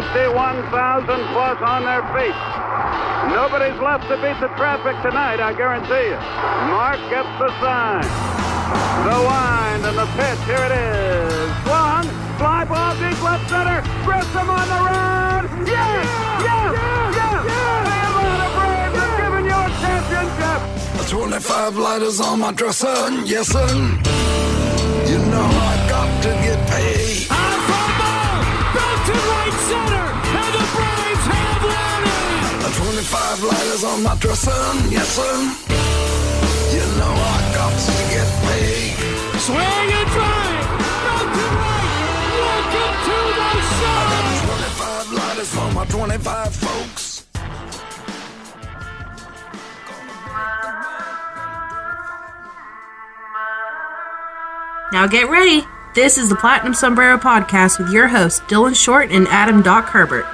51,000 plus on their feet. Nobody's left to beat the traffic tonight, I guarantee you. Mark gets the sign. The wind and the pitch, here it is. Swung, fly ball deep left center. Grissom on the run. Yes! Yes! Yes! The Atlanta Braves have given you a championship. 25 lighters on my dresser, yes sir. You know I got to get paid. To right center, and the Braves have won it. 25 lighters on my dresser, yes sir. You know I got to get paid. Swing and drive, out to right. Welcome to the show. 25 lighters for my 25 folks. Now get ready. This is the Platinum Sombrero Podcast with your hosts, Dylan Short and Adam Doc Herbert.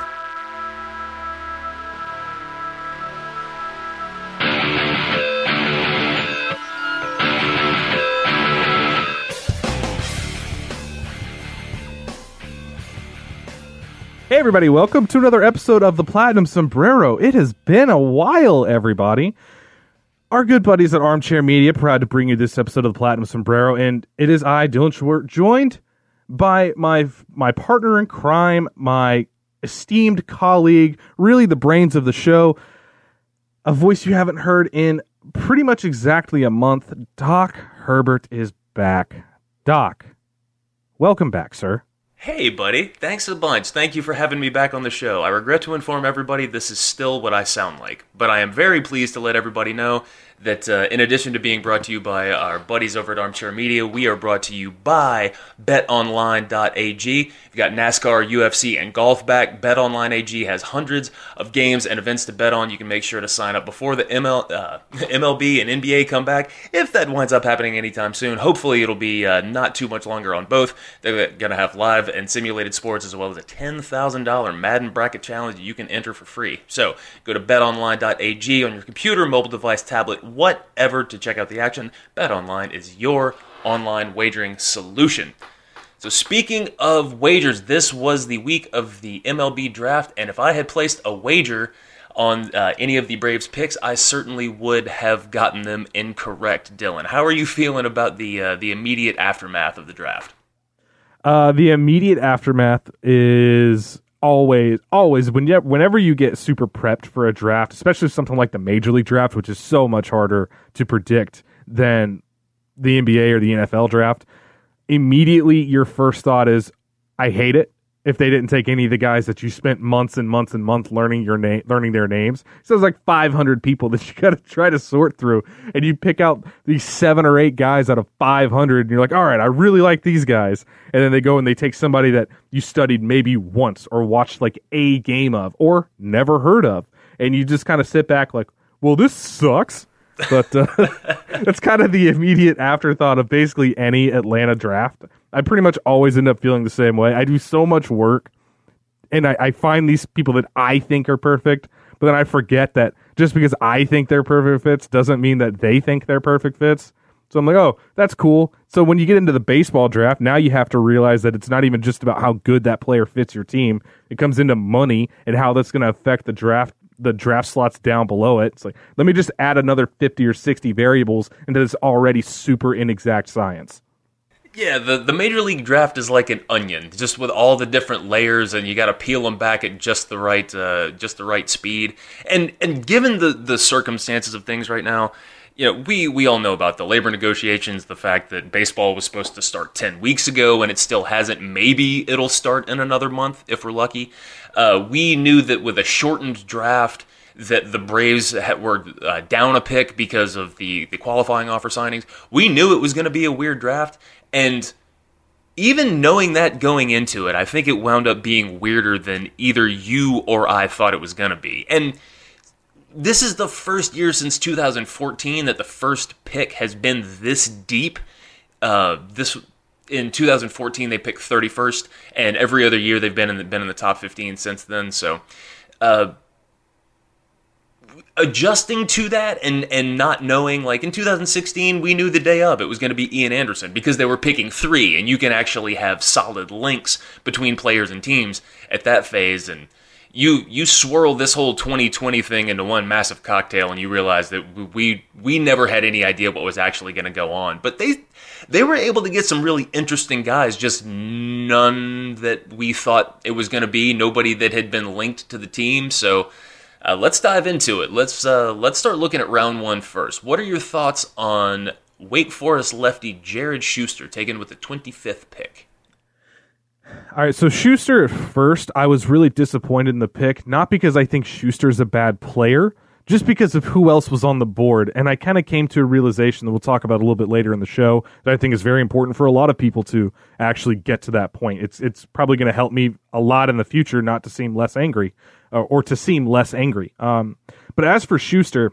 Hey, everybody, welcome to another episode of the Platinum Sombrero. It has been a while, everybody. Our good buddies at Armchair Media proud to bring you this episode of the Platinum Sombrero, and it is I, Dylan Schwartz, joined by my my partner in crime, my esteemed colleague, really the brains of the show, a voice you haven't heard in pretty much exactly a month. Doc Herbert is back. Doc, welcome back, sir. Hey, buddy. Thanks a bunch. Thank you for having me back on the show. I regret to inform everybody this is still what I sound like, but I am very pleased to let everybody know that uh, in addition to being brought to you by our buddies over at Armchair Media, we are brought to you by betonline.ag. You've got NASCAR, UFC, and golf back. BetOnline AG has hundreds of games and events to bet on. You can make sure to sign up before the ML, uh, MLB and NBA come back, if that winds up happening anytime soon. Hopefully, it'll be uh, not too much longer on both. They're going to have live and simulated sports as well as a $10,000 Madden bracket challenge you can enter for free. So go to betonline.ag on your computer, mobile device, tablet, whatever to check out the action. BetOnline is your online wagering solution. So, speaking of wagers, this was the week of the MLB draft, and if I had placed a wager on uh, any of the Braves picks, I certainly would have gotten them incorrect. Dylan, how are you feeling about the uh, the immediate aftermath of the draft? Uh, the immediate aftermath is always, always when you, whenever you get super prepped for a draft, especially something like the Major League draft, which is so much harder to predict than the NBA or the NFL draft. Immediately, your first thought is, "I hate it." If they didn't take any of the guys that you spent months and months and months learning your name, learning their names, so there's like 500 people that you got to try to sort through, and you pick out these seven or eight guys out of 500, and you're like, all right, I really like these guys, and then they go and they take somebody that you studied maybe once or watched like a game of or never heard of, and you just kind of sit back like, well, this sucks. But uh, that's kind of the immediate afterthought of basically any Atlanta draft. I pretty much always end up feeling the same way. I do so much work, and I, I find these people that I think are perfect, but then I forget that just because I think they're perfect fits doesn't mean that they think they're perfect fits. So I'm like, oh, that's cool. So when you get into the baseball draft, now you have to realize that it's not even just about how good that player fits your team. It comes into money and how that's going to affect the draft the draft slots down below it. It's like, let me just add another 50 or 60 variables into this already super inexact science. Yeah, the, the major league draft is like an onion, just with all the different layers, and you got to peel them back at just the right uh, just the right speed. And and given the the circumstances of things right now, you know, we we all know about the labor negotiations, the fact that baseball was supposed to start ten weeks ago and it still hasn't. Maybe it'll start in another month if we're lucky. Uh, we knew that with a shortened draft that the Braves were uh, down a pick because of the, the qualifying offer signings. We knew it was going to be a weird draft, and even knowing that going into it, I think it wound up being weirder than either you or I thought it was going to be. And this is the first year since 2014 that the first pick has been this deep. Uh, this in 2014 they picked 31st, and every other year they've been in the, been in the top 15 since then. So, uh, adjusting to that and and not knowing like in 2016 we knew the day of it was going to be Ian Anderson because they were picking 3 and you can actually have solid links between players and teams at that phase and you you swirl this whole 2020 thing into one massive cocktail and you realize that we we never had any idea what was actually going to go on but they they were able to get some really interesting guys just none that we thought it was going to be nobody that had been linked to the team so uh, let's dive into it. Let's uh, let's start looking at round one first. What are your thoughts on Wake Forest lefty Jared Shuster taken with the 25th pick? All right, so Shuster at first, I was really disappointed in the pick, not because I think Shuster's a bad player, just because of who else was on the board. And I kind of came to a realization that we'll talk about a little bit later in the show that I think is very important for a lot of people to actually get to that point. It's it's probably going to help me a lot in the future not to seem less angry or, or to seem less angry. Um, but as for Shuster,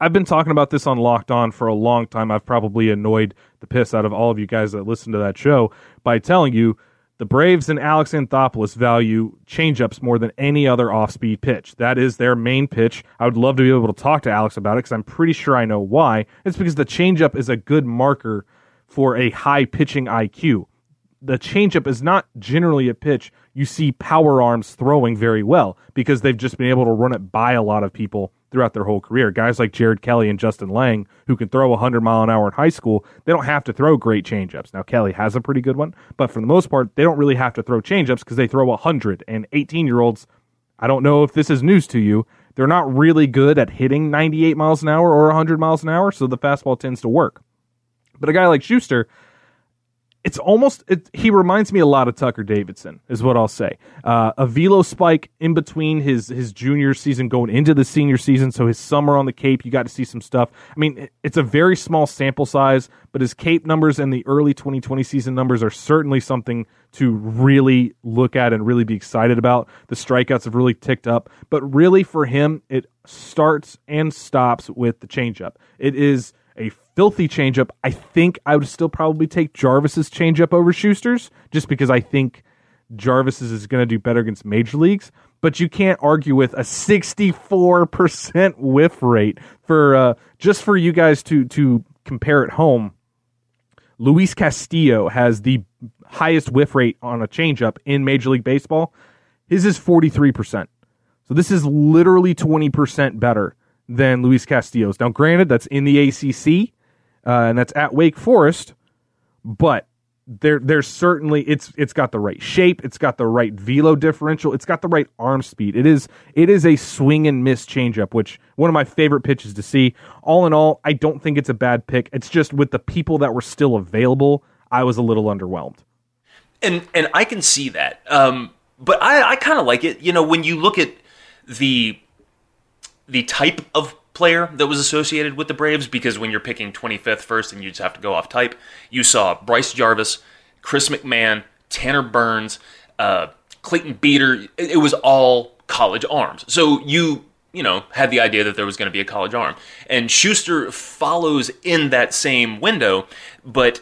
I've been talking about this on Locked On for a long time. I've probably annoyed the piss out of all of you guys that listen to that show by telling you the Braves and Alex Anthopoulos value changeups more than any other off-speed pitch. That is their main pitch. I would love to be able to talk to Alex about it because I'm pretty sure I know why. It's because the changeup is a good marker for a high pitching IQ. The changeup is not generally a pitch you see power arms throwing very well because they've just been able to run it by a lot of people throughout their whole career. Guys like Jared Kelley and Justin Lange, who can throw 100 mile an hour in high school, they don't have to throw great changeups. Now, Kelley has a pretty good one, but for the most part, they don't really have to throw changeups because they throw 100. And 18 year olds, I don't know if this is news to you, they're not really good at hitting 98 miles an hour or 100 miles an hour, so the fastball tends to work. But a guy like Shuster, it's almost it, he reminds me a lot of Tucker Davidson is what I'll say. Uh, a velo spike in between his his junior season going into the senior season, so his summer on the Cape, you got to see some stuff. I mean, it's a very small sample size, but his Cape numbers and the early 2020 season numbers are certainly something to really look at and really be excited about. The strikeouts have really ticked up, but really for him, it starts and stops with the changeup. It is a filthy changeup. I think I would still probably take Jarvis's changeup over Shuster's just because I think Jarvis's is going to do better against major leagues. But you can't argue with a 64% whiff rate for uh, just for you guys to to compare at home. Luis Castillo has the highest whiff rate on a changeup in Major League Baseball. His is 43%. So this is literally 20% better than Luis Castillo's. Now, granted, that's in the ACC, uh, and that's at Wake Forest, but there, there's certainly it's it's got the right shape, it's got the right velo differential, it's got the right arm speed. It is it is a swing and miss changeup, which one of my favorite pitches to see. All in all, I don't think it's a bad pick. It's just with the people that were still available, I was a little underwhelmed. And and I can see that, um, but I I kind of like it. You know, when you look at the the type of player that was associated with the Braves because when you're picking 25th first and you just have to go off type, you saw Bryce Jarvis, Chris McMahon, Tanner Burns, uh, Clayton Beeter. It, was all college arms. So you you know had the idea that there was going to be a college arm, and Shuster follows in that same window, but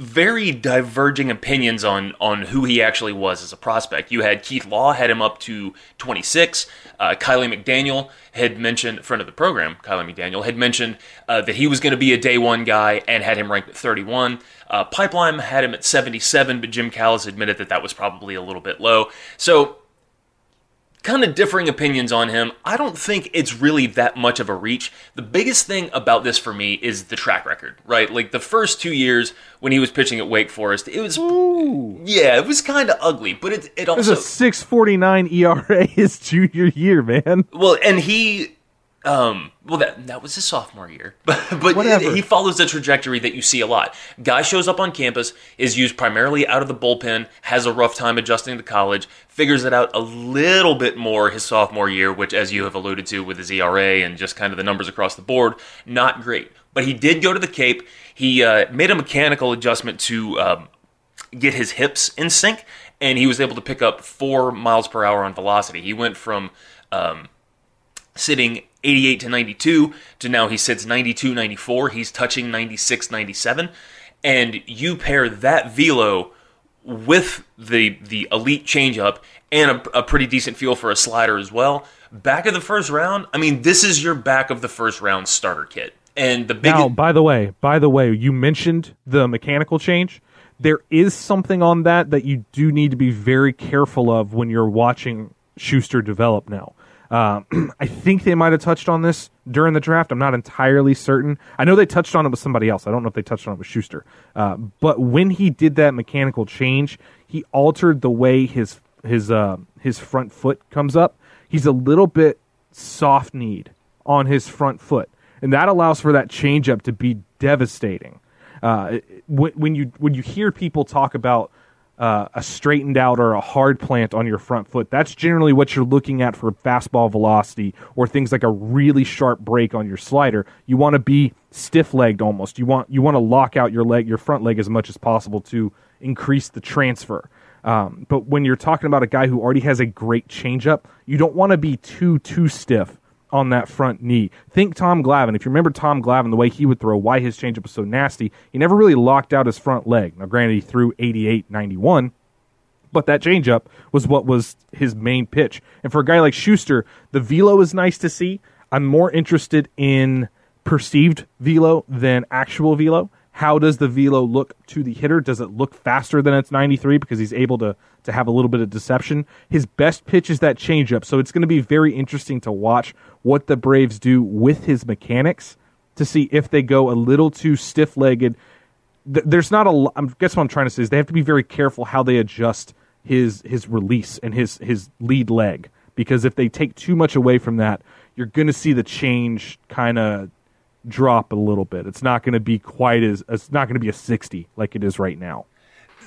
very diverging opinions on on who he actually was as a prospect. You had Keith Law had him up to 26. Uh, Kiley McDaniel had mentioned, friend of the program, Kiley McDaniel had mentioned uh, that he was going to be a day one guy and had him ranked at 31. Uh, Pipeline had him at 77, but Jim Callis admitted that that was probably a little bit low. So kind of differing opinions on him. I don't think it's really that much of a reach. The biggest thing about this for me is the track record, right? Like the first two years when he was pitching at Wake Forest, it was Ooh. yeah, it was kind of ugly, but it it also it was a six forty nine ERA his junior year, man. Well, and he um, well, that that was his sophomore year, but but Whatever. he follows the trajectory that you see a lot. Guy shows up on campus, is used primarily out of the bullpen, has a rough time adjusting to college, figures it out a little bit more his sophomore year, which, as you have alluded to, with his ERA and just kind of the numbers across the board, not great. But he did go to the Cape. He uh, made a mechanical adjustment to um, get his hips in sync, and he was able to pick up four miles per hour on velocity. He went from um, sitting 88 to 92 to now he sits 92 94 he's touching 96 97 and you pair that velo with the the elite changeup and a, a pretty decent feel for a slider as well back of the first round i mean this is your back of the first round starter kit and the big Now, by the way, by the way, you mentioned the mechanical change. There is something on that that you do need to be very careful of when you're watching Shuster develop now. Uh, I think they might have touched on this during the draft. I'm not entirely certain. I know they touched on it with somebody else. I don't know if they touched on it with Shuster. Uh, but when he did that mechanical change, he altered the way his his uh, his front foot comes up. He's a little bit soft kneed on his front foot, and that allows for that changeup to be devastating. Uh, when, when you when you hear people talk about uh, a straightened out or a hard plant on your front foot, that's generally what you're looking at for fastball velocity or things like a really sharp break on your slider. You want to be stiff legged almost. You want you want to lock out your leg, your front leg as much as possible to increase the transfer. Um, but when you're talking about a guy who already has a great changeup, you don't want to be too too stiff on that front knee. Think Tom Glavine. If you remember Tom Glavine, the way he would throw, why his changeup was so nasty, he never really locked out his front leg. Now, granted, he threw 88, 91, but that changeup was what was his main pitch. And for a guy like Shuster, the velo is nice to see. I'm more interested in perceived velo than actual velo. How does the velo look to the hitter? Does it look faster than its 93 because he's able to to have a little bit of deception? His best pitch is that changeup, so it's going to be very interesting to watch what the Braves do with his mechanics to see if they go a little too stiff legged. There's not a. I guess what I'm trying to say is they have to be very careful how they adjust his his release and his his lead leg because if they take too much away from that, you're going to see the change kind of drop a little bit. It's not going to be quite as it's not going to be a 60 like it is right now.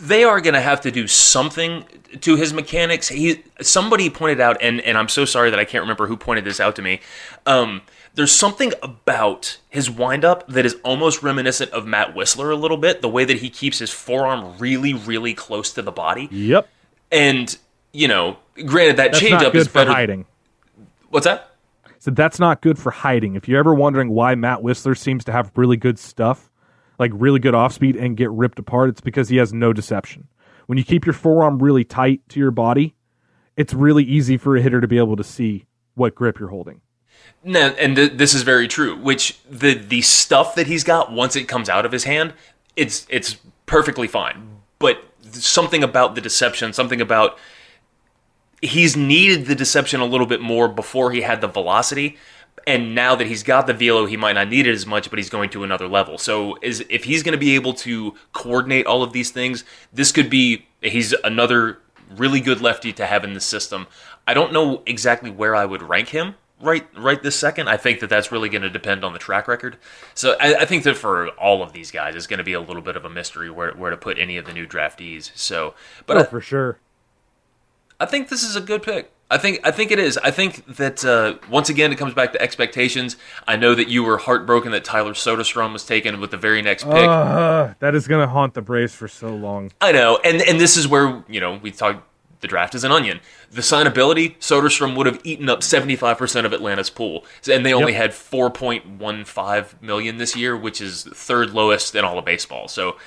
They are going to have to do something to his mechanics. He somebody pointed out, and and I'm so sorry that I can't remember who pointed this out to me. Um, there's something about his windup that is almost reminiscent of Matt Wisler a little bit. The way that he keeps his forearm really, really close to the body. Yep. And you know, granted that That's changeup is for better. hiding. What's that? So that's not good for hiding. If you're ever wondering why Matt Wisler seems to have really good stuff, like really good off speed and get ripped apart, it's because he has no deception. When you keep your forearm really tight to your body, it's really easy for a hitter to be able to see what grip you're holding. No, and th- this is very true. Which the the stuff that he's got once it comes out of his hand, it's it's perfectly fine. But something about the deception, something about he's needed the deception a little bit more before he had the velocity. And now that he's got the velo, he might not need it as much, but he's going to another level. So, is if he's going to be able to coordinate all of these things, this could be he's another really good lefty to have in the system. I don't know exactly where I would rank him right right this second. I think that that's really going to depend on the track record. So I, I think that for all of these guys, it's going to be a little bit of a mystery where where to put any of the new draftees. So, but oh, I, for sure. I think this is a good pick. I think I think it is. I think that uh, once again it comes back to expectations. I know that you were heartbroken that Tyler Soderstrom was taken with the very next pick. Uh, that is going to haunt the Braves for so long. I know, and and this is where you know we talk. The draft is an onion. The signability, Soderstrom would have eaten up seventy five percent of Atlanta's pool, and they only Yep. had four point one five million this year, which is third lowest in all of baseball. So.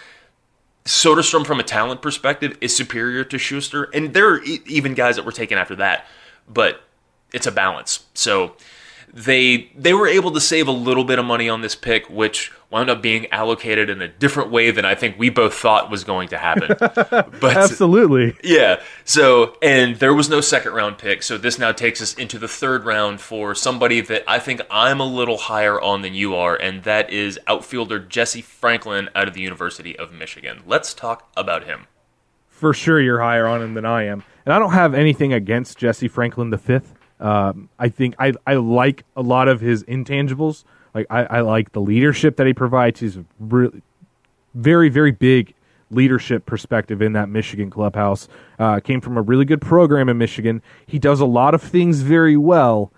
Soderstrom, from a talent perspective, is superior to Shuster, and there are even guys that were taken after that, but it's a balance. So they they were able to save a little bit of money on this pick, which wound up being allocated in a different way than I think we both thought was going to happen. but Absolutely. yeah. So, and there was no second round pick. So this now takes us into the third round for somebody that I think I'm a little higher on than you are, and that is outfielder Jesse Franklin out of the University of Michigan. Let's talk about him. For sure, you're higher on him than I am. And I don't have anything against Jesse Franklin the fifth. Um, I think I, I like a lot of his intangibles. Like I, I like the leadership that he provides. He's really very, very big leadership perspective in that Michigan clubhouse. Uh, came from a really good program in Michigan. He does a lot of things very well.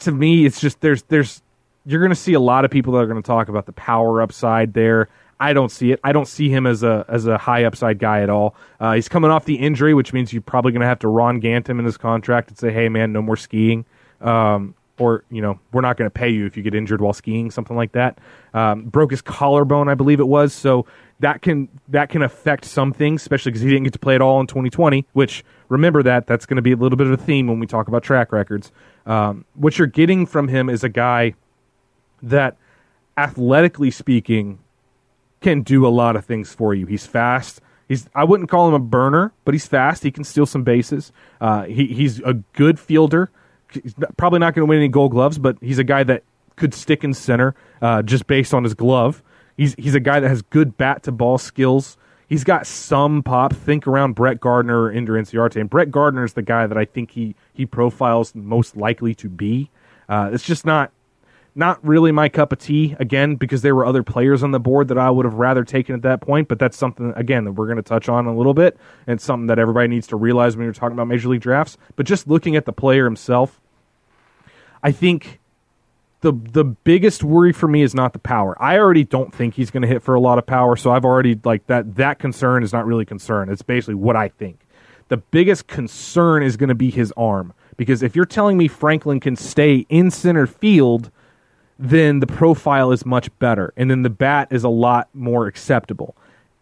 To me, it's just there's there's you're going to see a lot of people that are going to talk about the power upside there. I don't see it. I don't see him as a as a high upside guy at all. Uh, he's coming off the injury, which means you're probably going to have to Ron Gant him in his contract and say, "Hey, man, no more skiing." Um, or you know, we're not going to pay you if you get injured while skiing, something like that. Um, broke his collarbone, I believe it was. So that can that can affect some things, especially because he didn't get to play at all in 2020. Which remember that that's going to be a little bit of a theme when we talk about track records. Um, what you're getting from him is a guy that, athletically speaking, can do a lot of things for you. He's fast. He's I wouldn't call him a burner, but he's fast. He can steal some bases. Uh, he he's a good fielder. He's probably not going to win any Gold Gloves, but he's a guy that could stick in center uh, just based on his glove. He's he's a guy that has good bat to ball skills. He's got some pop. Think around Brett Gardner or Ender Inciarte, and Brett Gardner is the guy that I think he he profiles most likely to be. Uh, it's just not not really my cup of tea again because there were other players on the board that I would have rather taken at that point. But that's something again that we're going to touch on a little bit, and something that everybody needs to realize when you're talking about major league drafts. But just looking at the player himself, I think the the biggest worry for me is not the power. I already don't think he's going to hit for a lot of power, so I've already like that that concern is not really concern. It's basically what I think. The biggest concern is going to be his arm because if you're telling me Franklin can stay in center field, then the profile is much better and then the bat is a lot more acceptable.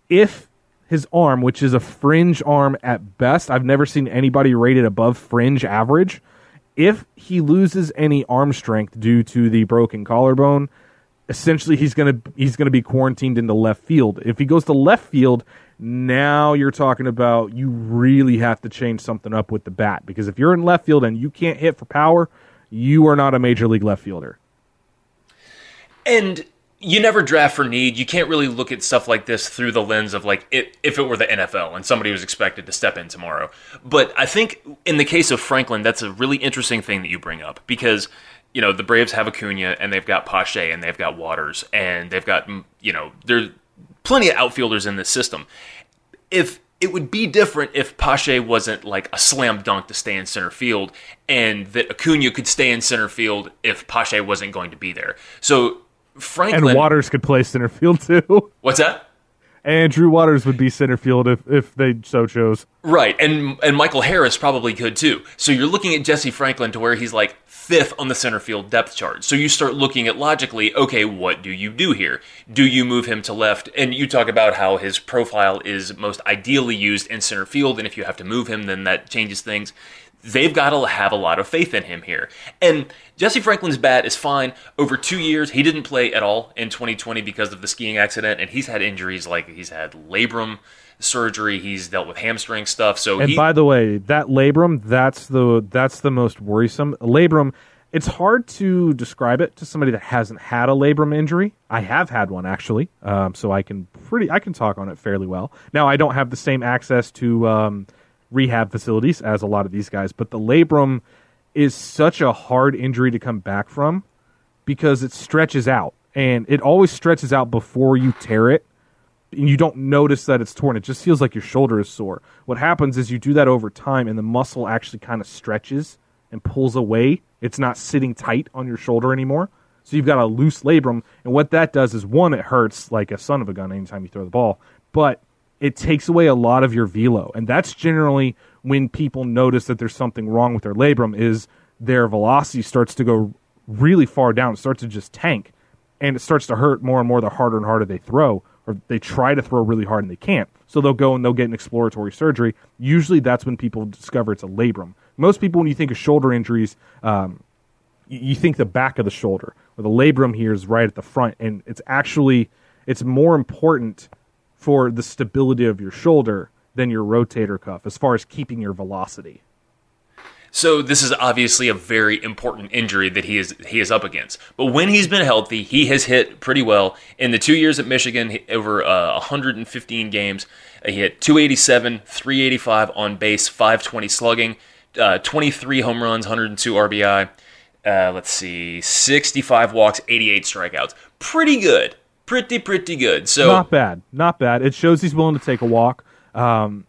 If his arm, which is a fringe arm at best, I've never seen anybody rated above fringe average if he loses any arm strength due to the broken collarbone, essentially he's gonna he's gonna be quarantined into left field. If he goes to left field, now you're talking about you really have to change something up with the bat because if you're in left field and you can't hit for power, you are not a major league left fielder. And you never draft for need. You can't really look at stuff like this through the lens of like it, if it were the NFL and somebody was expected to step in tomorrow. But I think in the case of Franklin, that's a really interesting thing that you bring up because you know the Braves have Acuna and they've got Pache and they've got Waters and they've got mm, you know there's plenty of outfielders in this system. If it would be different if Pache wasn't like a slam dunk to stay in center field, and that Acuna could stay in center field if Pache wasn't going to be there. So Franklin And Waters could play center field too. What's that? And Drew Waters would be center field if, if they so chose. Right, and and Michael Harris probably could too. So you're looking at Jesse Franklin to where he's like fifth on the center field depth chart. So you start looking at logically, okay, what do you do here? Do you move him to left? And you talk about how his profile is most ideally used in center field, and if you have to move him, then that changes things they've got to have a lot of faith in him here. And Jesse Franklin's bat is fine. Over two years, he didn't play at all in 2020 because of the skiing accident, and he's had injuries like he's had labrum surgery, he's dealt with hamstring stuff. So And he, by the way, that labrum, that's the that's the most worrisome. Labrum, it's hard to describe it to somebody that hasn't had a labrum injury. I have had one actually, um, so I can pretty I can talk on it fairly well. Now I don't have the same access to um, rehab facilities as a lot of these guys, but the labrum is such a hard injury to come back from because it stretches out and it always stretches out before you tear it and you don't notice that it's torn. It just feels like your shoulder is sore. What happens is you do that over time, and the muscle actually kind of stretches and pulls away. It's not sitting tight on your shoulder anymore. So you've got a loose labrum, and what that does is one, it hurts like a son of a gun anytime you throw the ball, but it takes away a lot of your velo, and that's generally when people notice that there's something wrong with their labrum. Is their velocity starts to go really far down, it starts to just tank, and it starts to hurt more and more the harder and harder they throw or they try to throw really hard and they can't. So they'll go and they'll get an exploratory surgery. Usually that's when people discover it's a labrum. Most people, when you think of shoulder injuries, um, you, you think the back of the shoulder, where the labrum here is right at the front, and it's actually it's more important for the stability of your shoulder than your rotator cuff as far as keeping your velocity. So this is obviously a very important injury that he is he is up against. But when he's been healthy, he has hit pretty well. In the two years at Michigan, over uh, 115 games, uh, he hit 287, 385 on base, 520 slugging, uh, 23 home runs, 102 RBI. Uh, let's see, 65 walks, 88 strikeouts. Pretty good. Pretty pretty good. So Not bad, not bad. It shows he's willing to take a walk. Um,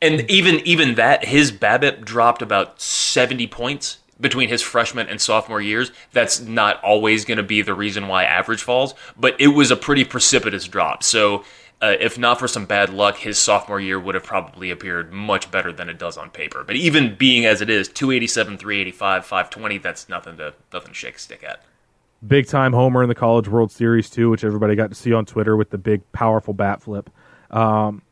And even even that, his BABIP dropped about seventy points between his freshman and sophomore years. That's not always going to be the reason why average falls, but it was a pretty precipitous drop. So, uh, if not for some bad luck, his sophomore year would have probably appeared much better than it does on paper. But even being as it is, 287, 385, 520, that's nothing to nothing to shake a stick at. Big time homer in the College World Series too, which everybody got to see on Twitter with the big powerful bat flip. Um,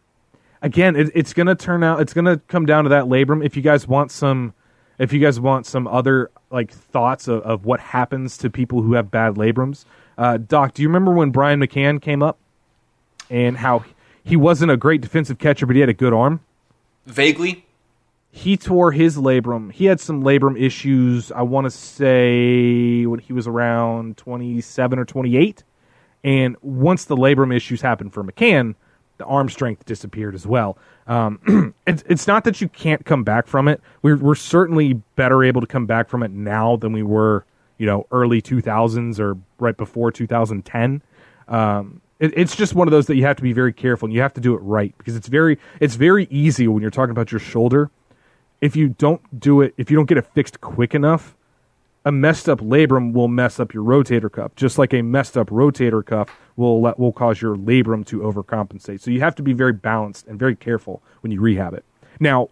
again, it, it's going to turn out. It's going to come down to that labrum. If you guys want some, if you guys want some other like thoughts of, of what happens to people who have bad labrums, uh, Doc, do you remember when Brian McCann came up and how he wasn't a great defensive catcher, but he had a good arm? Vaguely, he tore his labrum. He had some labrum issues. I want to say when he was around 27 or 28. And once the labrum issues happened for McCann, the arm strength disappeared as well. Um, it's, it's not that you can't come back from it. We're, we're certainly better able to come back from it now than we were, you know, early 2000s or right before 2010. Um, it, it's just one of those that you have to be very careful and you have to do it right because it's very it's very easy when you're talking about your shoulder. If you don't do it, if you don't get it fixed quick enough, a messed up labrum will mess up your rotator cuff, just like a messed up rotator cuff will let, will cause your labrum to overcompensate. So you have to be very balanced and very careful when you rehab it. Now,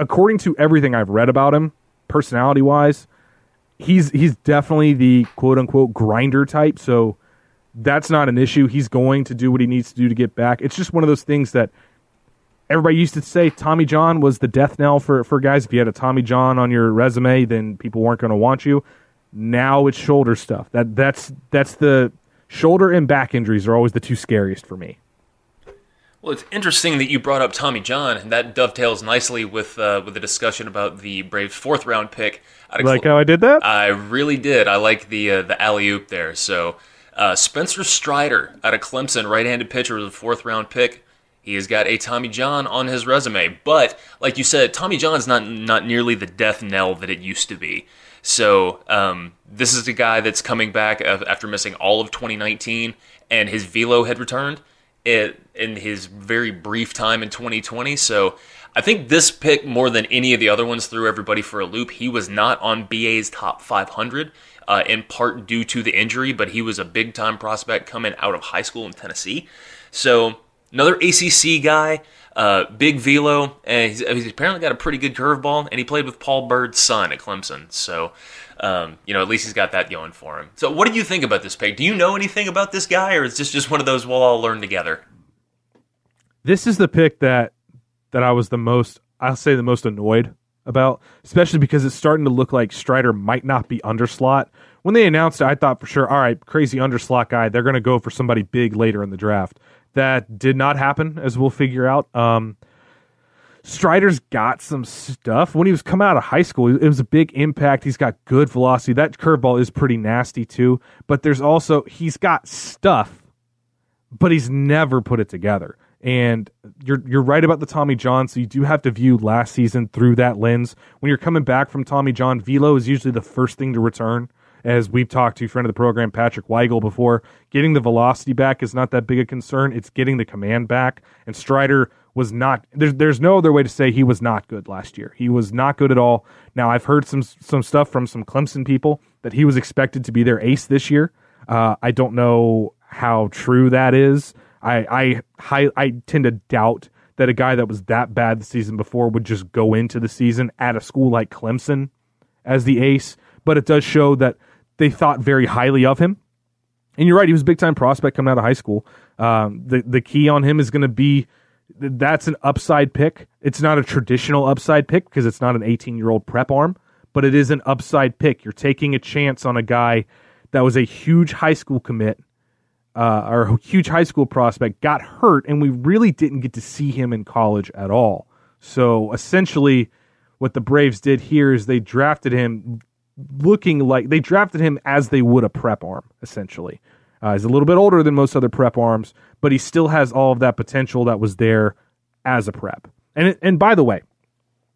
according to everything I've read about him, personality wise, he's he's definitely the quote unquote grinder type. So that's not an issue. He's going to do what he needs to do to get back. It's just one of those things that everybody used to say Tommy John was the death knell for, for guys. If you had a Tommy John on your resume, then people weren't going to want you. Now it's shoulder stuff. That that's that's the shoulder and back injuries are always the two scariest for me. Well, it's interesting that you brought up Tommy John, and that dovetails nicely with uh, with the discussion about the Braves' fourth round pick. Of like how I did that? I really did. I like the uh, the alley oop there. So uh, Spencer Strider out of Clemson, right handed pitcher, was a fourth round pick. He has got a Tommy John on his resume, but like you said, Tommy John's not not nearly the death knell that it used to be. So um, this is a guy that's coming back after missing all of 2019, and his velo had returned in his very brief time in 2020. So I think this pick, more than any of the other ones, threw everybody for a loop. He was not on BA's top 500. Uh, in part due to the injury, but he was a big time prospect coming out of high school in Tennessee. So Another ACC guy, uh, big velo, and he's, he's, apparently got a pretty good curveball, and he played with Paul Byrd's son at Clemson. So, um, you know, at least he's got that going for him. So, what do you think about this pick? Do you know anything about this guy, or is this just one of those we'll all learn together? This is the pick that that I was the most, I'll say, the most annoyed about, especially because it's starting to look like Strider might not be underslot. When they announced it, I thought for sure, all right, crazy underslot guy, they're going to go for somebody big later in the draft. That did not happen, as we'll figure out. Um, Strider's got some stuff. When he was coming out of high school, it was a big impact. He's got good velocity. That curveball is pretty nasty too. But there's also he's got stuff, but he's never put it together. And you're you're right about the Tommy John. So you do have to view last season through that lens. When you're coming back from Tommy John, velo is usually the first thing to return as we've talked to friend of the program Patrick Weigel before, getting the velocity back is not that big a concern. It's getting the command back. And Strider was not there's there's no other way to say he was not good last year. He was not good at all. Now I've heard some some stuff from some Clemson people that he was expected to be their ace this year. Uh, I don't know how true that is. I I I tend to doubt that a guy that was that bad the season before would just go into the season at a school like Clemson as the ace. But it does show that they thought very highly of him. And you're right, he was a big time prospect coming out of high school. Um, the the key on him is going to be that's an upside pick. It's not a traditional upside pick because it's not an 18 year old prep arm, but it is an upside pick. You're taking a chance on a guy that was a huge high school commit uh, or a huge high school prospect, got hurt, and we really didn't get to see him in college at all. So essentially, what the Braves did here is they drafted him looking like they drafted him as they would a prep arm, essentially. Uh, he's a little bit older than most other prep arms, but he still has all of that potential that was there as a prep. And and by the way,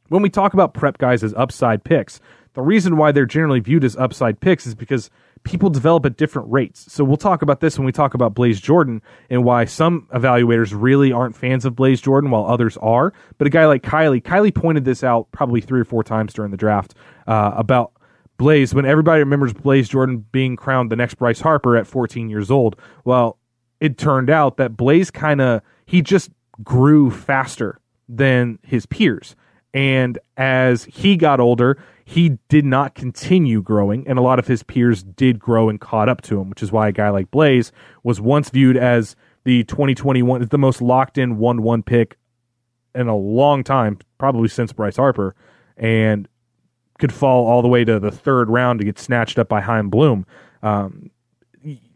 when we talk about prep guys as upside picks, the reason why they're generally viewed as upside picks is because people develop at different rates. So we'll talk about this when we talk about Blaze Jordan and why some evaluators really aren't fans of Blaze Jordan while others are. But a guy like Kiley, Kiley pointed this out probably three or four times during the draft uh, about Blaze, when everybody remembers Blaze Jordan being crowned the next Bryce Harper at 14 years old, well, it turned out that Blaze kind of he just grew faster than his peers. And as he got older, he did not continue growing, and a lot of his peers did grow and caught up to him, which is why a guy like Blaze was once viewed as the 2021 the most locked in 1 1 pick in a long time, probably since Bryce Harper, and could fall all the way to the third round to get snatched up by Chaim Bloom. Um,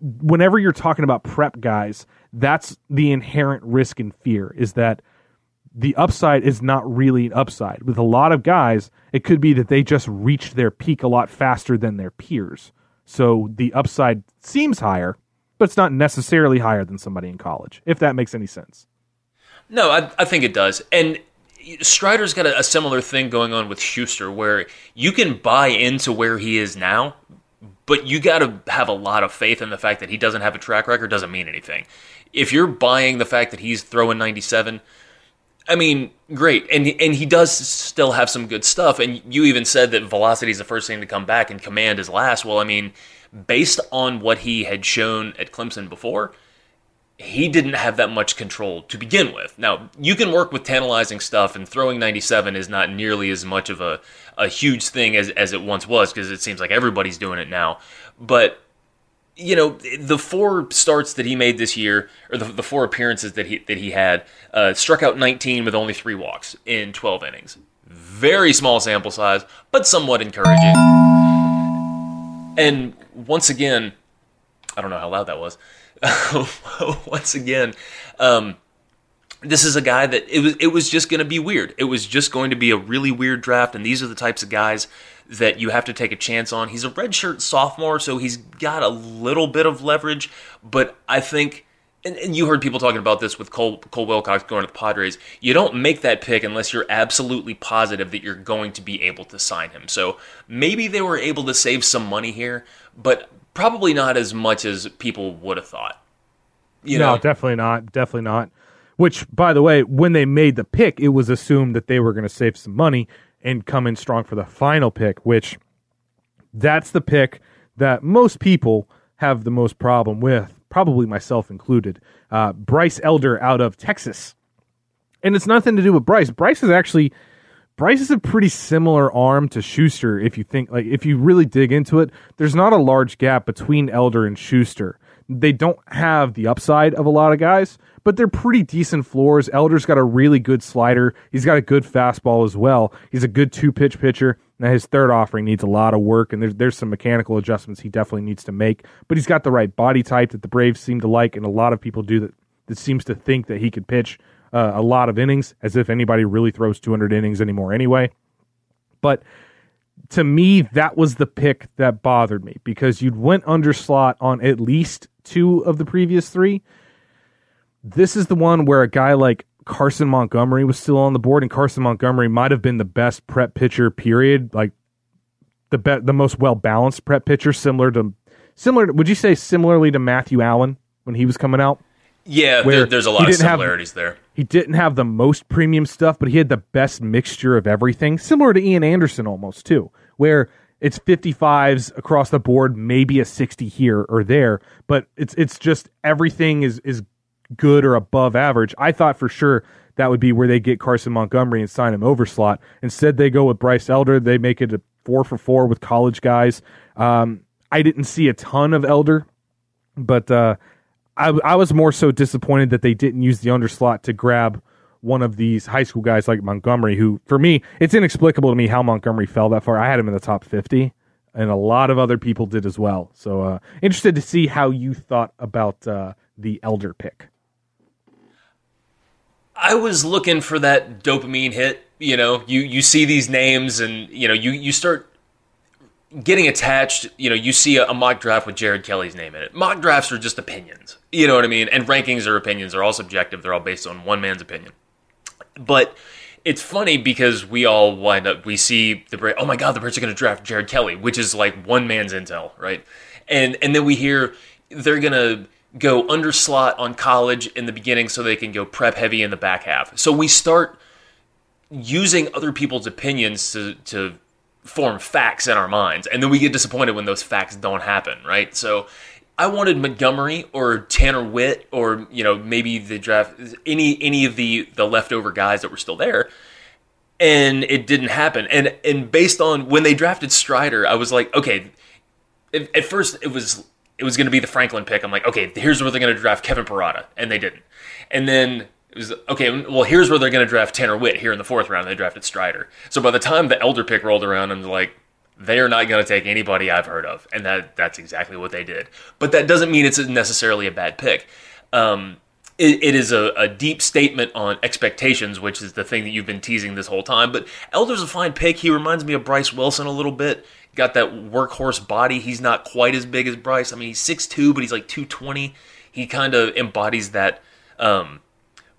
whenever you're talking about prep guys, that's the inherent risk and fear is that the upside is not really an upside. With a lot of guys, it could be that they just reached their peak a lot faster than their peers. So the upside seems higher, but it's not necessarily higher than somebody in college, if that makes any sense. No, I, I think it does. And Strider's got a, a similar thing going on with Shuster where you can buy into where he is now, but you got to have a lot of faith in the fact that he doesn't have a track record doesn't mean anything. If you're buying the fact that he's throwing 97, I mean, great, and and he does still have some good stuff. And you even said that velocity is the first thing to come back, and command is last. Well, I mean, based on what he had shown at Clemson before, he didn't have that much control to begin with. Now, you can work with tantalizing stuff, and throwing 97 is not nearly as much of a, a huge thing as, as it once was because it seems like everybody's doing it now. But, you know, the four starts that he made this year, or the, the four appearances that he, that he had, uh, struck out 19 with only three walks in 12 innings. Very small sample size, but somewhat encouraging. And once again, I don't know how loud that was. once again, um, this is a guy that it was it was just going to be weird. It was just going to be a really weird draft, and these are the types of guys that you have to take a chance on. He's a redshirt sophomore, so he's got a little bit of leverage, but I think. And, and you heard people talking about this with Cole, Cole Wilcox going to the Padres. You don't make that pick unless you're absolutely positive that you're going to be able to sign him. So maybe they were able to save some money here, but probably not as much as people would have thought. You no, know? definitely not. Definitely not. Which, by the way, when they made the pick, it was assumed that they were going to save some money and come in strong for the final pick, which that's the pick that most people have the most problem with, probably myself included. Uh, Bryce Elder out of Texas. And it's nothing to do with Bryce. Bryce is actually Bryce is a pretty similar arm to Shuster if you think like if you really dig into it. There's not a large gap between Elder and Shuster. They don't have the upside of a lot of guys, but they're pretty decent floors. Elder's got a really good slider. He's got a good fastball as well. He's a good two pitch pitcher. Now his third offering needs a lot of work, and there's there's some mechanical adjustments he definitely needs to make. But he's got the right body type that the Braves seem to like, and a lot of people do that. That seems to think that he could pitch uh, a lot of innings, as if anybody really throws 200 innings anymore anyway. But to me, that was the pick that bothered me because you'd went under slot on at least two of the previous three. This is the one where a guy like Carson Montgomery was still on the board, and Carson Montgomery might have been the best prep pitcher. Period. Like the be- the most well balanced prep pitcher, similar to similar. To, Would you say similarly to Matthew Allan when he was coming out? Yeah, there, there's a lot of didn't have- similarities there. He didn't have the most premium stuff, but he had the best mixture of everything, similar to Ian Anderson almost too, where it's 55s across the board, maybe a 60 here or there, but it's it's just everything is is good or above average. I thought for sure that would be where they get Carson Montgomery and sign him over slot. Instead, they go with Bryce Elder. They make it a four for four with college guys. Um, I didn't see a ton of Elder, but uh, I, I was more so disappointed that they didn't use the underslot to grab one of these high school guys like Montgomery, who for me, it's inexplicable to me how Montgomery fell that far. I had him in the top 50, and a lot of other people did as well. So, uh, interested to see how you thought about uh, the Elder pick. I was looking for that dopamine hit. You know, you you see these names, and you know, you you start getting attached. You know, you see a, a mock draft with Jared Kelley's name in it. Mock drafts are just opinions. You know what I mean? And rankings are opinions. They're all subjective. They're all based on one man's opinion. But it's funny because we all wind up we see the oh my god the Braves are going to draft Jared Kelley, which is like one man's intel, right? And and then we hear they're going to go under slot on college in the beginning so they can go prep heavy in the back half. So we start using other people's opinions to to form facts in our minds, and then we get disappointed when those facts don't happen, right? So. I wanted Montgomery or Tanner Witt or you know maybe the draft any any of the the leftover guys that were still there and it didn't happen. And and based on when they drafted Strider, I was like, okay. At, at first, it was it was going to be the Franklin pick. I'm like, okay, here's where they're going to draft Kevin Parada, and they didn't. And then was okay. Well, here's where they're going to draft Tanner Witt here in the fourth round. They drafted Strider. So by the time the elder pick rolled around, I'm like, they are not going to take anybody I've heard of, and that that's exactly what they did. But that doesn't mean it's necessarily a bad pick. Um, it, it is a, a, deep statement on expectations, which is the thing that you've been teasing this whole time. But Elder's a fine pick. He reminds me of Bryce Wilson a little bit. Got that workhorse body. He's not quite as big as Bryce. I mean, he's 6'2", but he's like 220. He kind of embodies that um,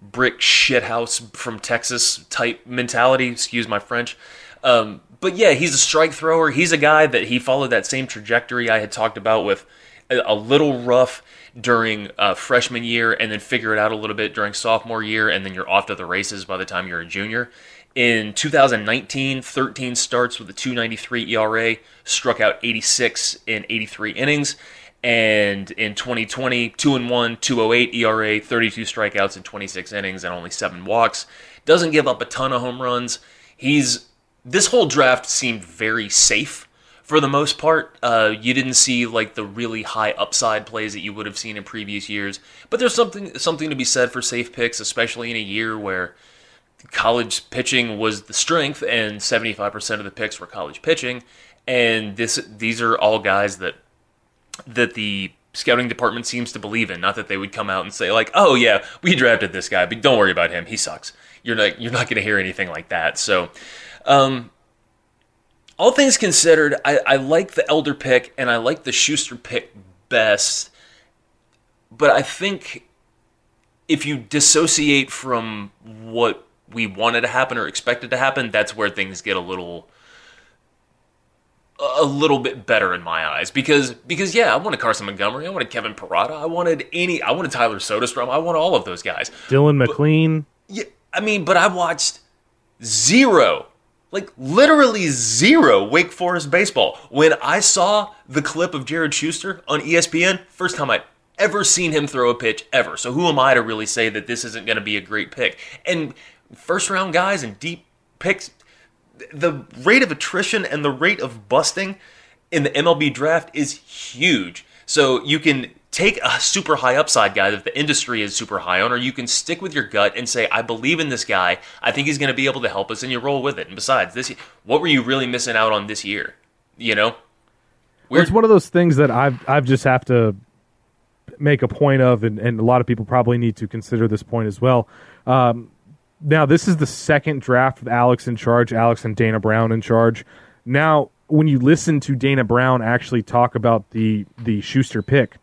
brick shithouse from Texas type mentality. Excuse my French. Um, but yeah, he's a strike thrower. He's a guy that he followed that same trajectory I had talked about with a, little rough during uh, freshman year and then figure it out a little bit during sophomore year, and then you're off to the races by the time you're a junior. In 2019, 13 starts with a 293 ERA, struck out 86 in 83 innings. And in 2020, 2 and 1, 208 ERA, 32 strikeouts in 26 innings and only 7 walks. Doesn't give up a ton of home runs. He's this whole draft seemed very safe for the most part. Uh, you didn't see like the really high upside plays that you would have seen in previous years. But there's something something to be said for safe picks, especially in a year where college pitching was the strength and 75% of the picks were college pitching. And this these are all guys that that the scouting department seems to believe in. Not that they would come out and say like, "Oh yeah, we drafted this guy, but don't worry about him. He sucks." You're not you're not going to hear anything like that. So. Um, all things considered, I, I like the Elder pick and I like the Shuster pick best. But I think if you dissociate from what we wanted to happen or expected to happen, that's where things get a little a little bit better in my eyes because because yeah, I wanted Carson Montgomery, I wanted Kevin Parada, I wanted any, I wanted Tyler Soderstrom, I want all of those guys. Dylan MacLean. But, yeah, I mean, but I watched zero like literally zero Wake Forest baseball. When I saw the clip of Jared Shuster on ESPN, first time I'd ever seen him throw a pitch ever. So who am I to really say that this isn't going to be a great pick? And first round guys and deep picks, the rate of attrition and the rate of busting in the MLB draft is huge. So you can take a super high upside guy that the industry is super high on, or you can stick with your gut and say, I believe in this guy. I think he's going to be able to help us, and you roll with it. And besides, this, what were you really missing out on this year? You know, well, it's one of those things that I've I've just have to make a point of, and, and a lot of people probably need to consider this point as well. Um, now, this is the second draft with Alex in charge, Alex and Dana Brown in charge. Now, when you listen to Dana Brown actually talk about the the Shuster pick,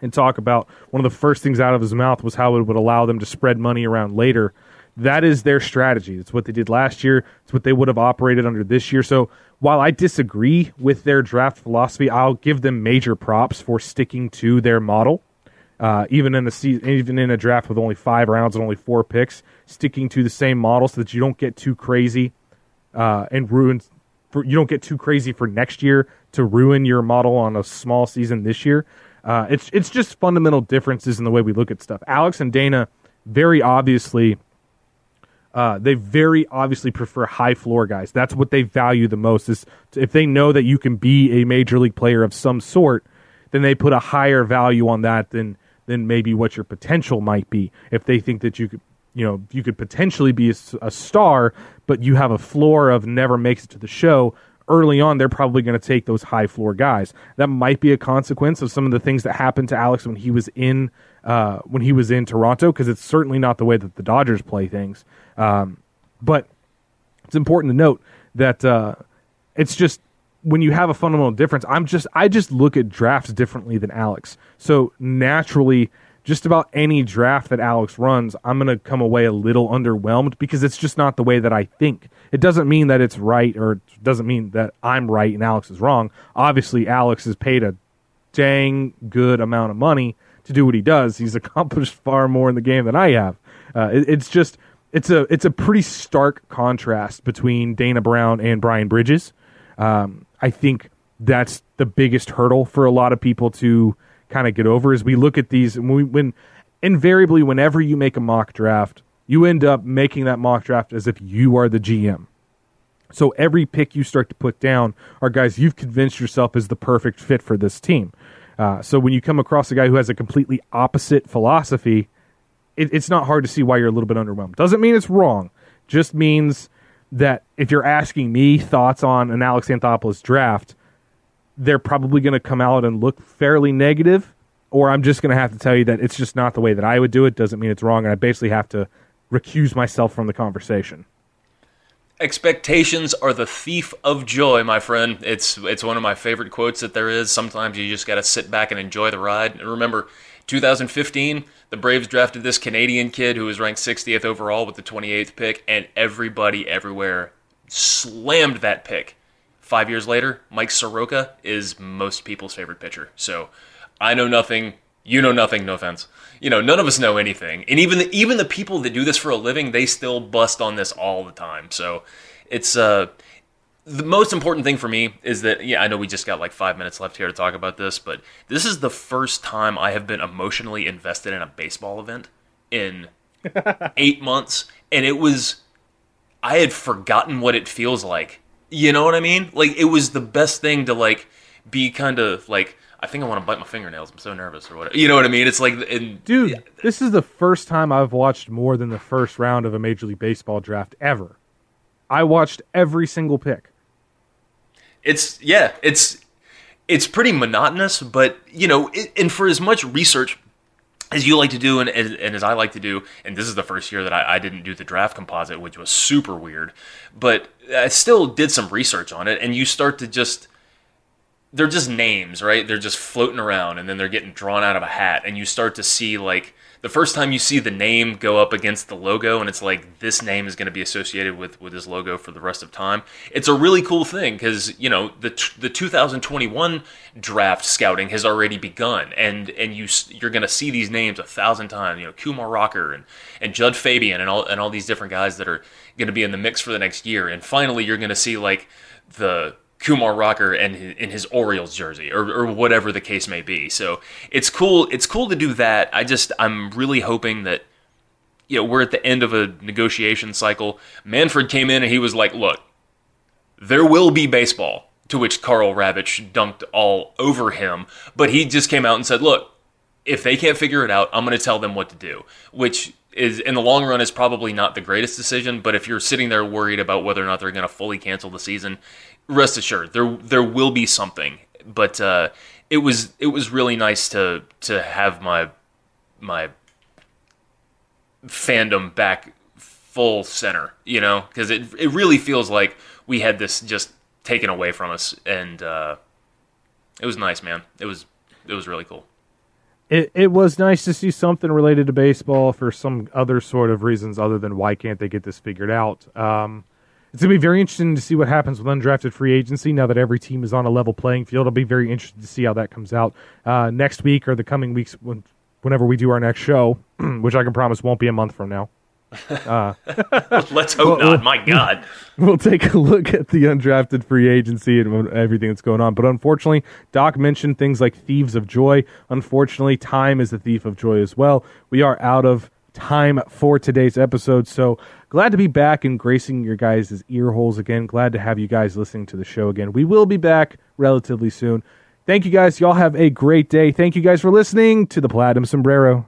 and talk about one of the first things out of his mouth was how it would allow them to spread money around later. That is their strategy. It's what they did last year. It's what they would have operated under this year. So while I disagree with their draft philosophy, I'll give them major props for sticking to their model. Uh, even in a season, even in a draft with only five rounds and only four picks, sticking to the same model so that you don't get too crazy uh, and ruin. For, you don't get too crazy for next year to ruin your model on a small season this year. Uh, it's it's just fundamental differences in the way we look at stuff. Alex and Dana very obviously uh, they very obviously prefer high floor guys. That's what they value the most. Is if they know that you can be a major league player of some sort, then they put a higher value on that than than maybe what your potential might be. If they think that you could, you know, you could potentially be a, a star, but you have a floor of never makes it to the show, early on, they're probably going to take those high floor guys. That might be a consequence of some of the things that happened to Alex when he was in uh, when he was in Toronto, because it's certainly not the way that the Dodgers play things. Um, but it's important to note that uh, it's just when you have a fundamental difference. I'm just I just look at drafts differently than Alex. So naturally just about any draft that Alex runs, I'm going to come away a little underwhelmed because it's just not the way that I think. It doesn't mean that it's right or it doesn't mean that I'm right and Alex is wrong. Obviously, Alex is paid a dang good amount of money to do what he does. He's accomplished far more in the game than I have. Uh, it, it's just it's a it's a pretty stark contrast between Dana Brown and Brian Bridges. Um, I think that's the biggest hurdle for a lot of people to kind of get over. Is we look at these when, we, when invariably whenever you make a mock draft, you end up making that mock draft as if you are the GM. So every pick you start to put down are guys you've convinced yourself is the perfect fit for this team. Uh, so when you come across a guy who has a completely opposite philosophy, it, it's not hard to see why you're a little bit underwhelmed. Doesn't mean it's wrong. Just means that if you're asking me thoughts on an Alex Anthopoulos draft, they're probably going to come out and look fairly negative, or I'm just going to have to tell you that it's just not the way that I would do it. Doesn't mean it's wrong, and I basically have to recuse myself from the conversation. Expectations are the thief of joy, my friend. It's it's one of my favorite quotes that there is. Sometimes you just got to sit back and enjoy the ride. And remember, 2015, the Braves drafted this Canadian kid who was ranked 60th overall with the 28th pick, and everybody everywhere slammed that pick. Five years later, Mike Soroka is most people's favorite pitcher. So I know nothing. You know nothing. No offense. You know, none of us know anything, and even the, even the people that do this for a living, they still bust on this all the time. So it's uh, the most important thing for me is that yeah, I know we just got like five minutes left here to talk about this, but this is the first time I have been emotionally invested in a baseball event in eight months, and it was I had forgotten what it feels like. You know what I mean? Like it was the best thing to like be kind of like I think I want to bite my fingernails. I'm so nervous or whatever. You know what I mean? It's like and Dude, yeah. this is the first time I've watched more than the first round of a Major League Baseball draft ever. I watched every single pick. It's yeah, it's it's pretty monotonous, but you know, it, and for as much research as you like to do and, and, and, as I like to do, and this is the first year that I, I, didn't do the draft composite, which was super weird, but I still did some research on it, and you start to just they're just names, right? They're just floating around and then they're getting drawn out of a hat and you start to see like the first time you see the name go up against the logo and it's like this name is going to be associated with with this logo for the rest of time. It's a really cool thing cuz you know the the 2021 draft scouting has already begun and and you you're going to see these names a thousand times, you know, Kumar Rocker and and Jud Fabian and all and all these different guys that are going to be in the mix for the next year and finally you're going to see like the Kumar Rocker and in his Orioles jersey or, or whatever the case may be. So it's cool. It's cool to do that. I just I'm really hoping that you know we're at the end of a negotiation cycle. Manfred came in and he was like, "Look, there will be baseball." To which Karl Ravech dunked all over him, but he just came out and said, "Look, if they can't figure it out, I'm going to tell them what to do." Which is in the long run is probably not the greatest decision, but if you're sitting there worried about whether or not they're going to fully cancel the season, rest assured there there will be something. But uh, it was it was really nice to to have my my fandom back full center, you know, because it it really feels like we had this just taken away from us, and uh, it was nice, man. It was it was really cool. It it was nice to see something related to baseball for some other sort of reasons other than why can't they get this figured out. Um, it's going to be very interesting to see what happens with undrafted free agency now that every team is on a level playing field. I'll be very interested to see how that comes out uh, next week or the coming weeks when, whenever we do our next show, which I can promise won't be a month from now. Uh, Let's hope not. My God. We'll take a look at the undrafted free agency and everything that's going on. But unfortunately, Doc mentioned things like thieves of joy. Unfortunately, time is a thief of joy as well. We are out of time for today's episode. So glad to be back and gracing your guys' ear holes again. Glad to have you guys listening to the show again. We will be back relatively soon. Thank you guys. Y'all have a great day. Thank you guys for listening to the Platinum Sombrero.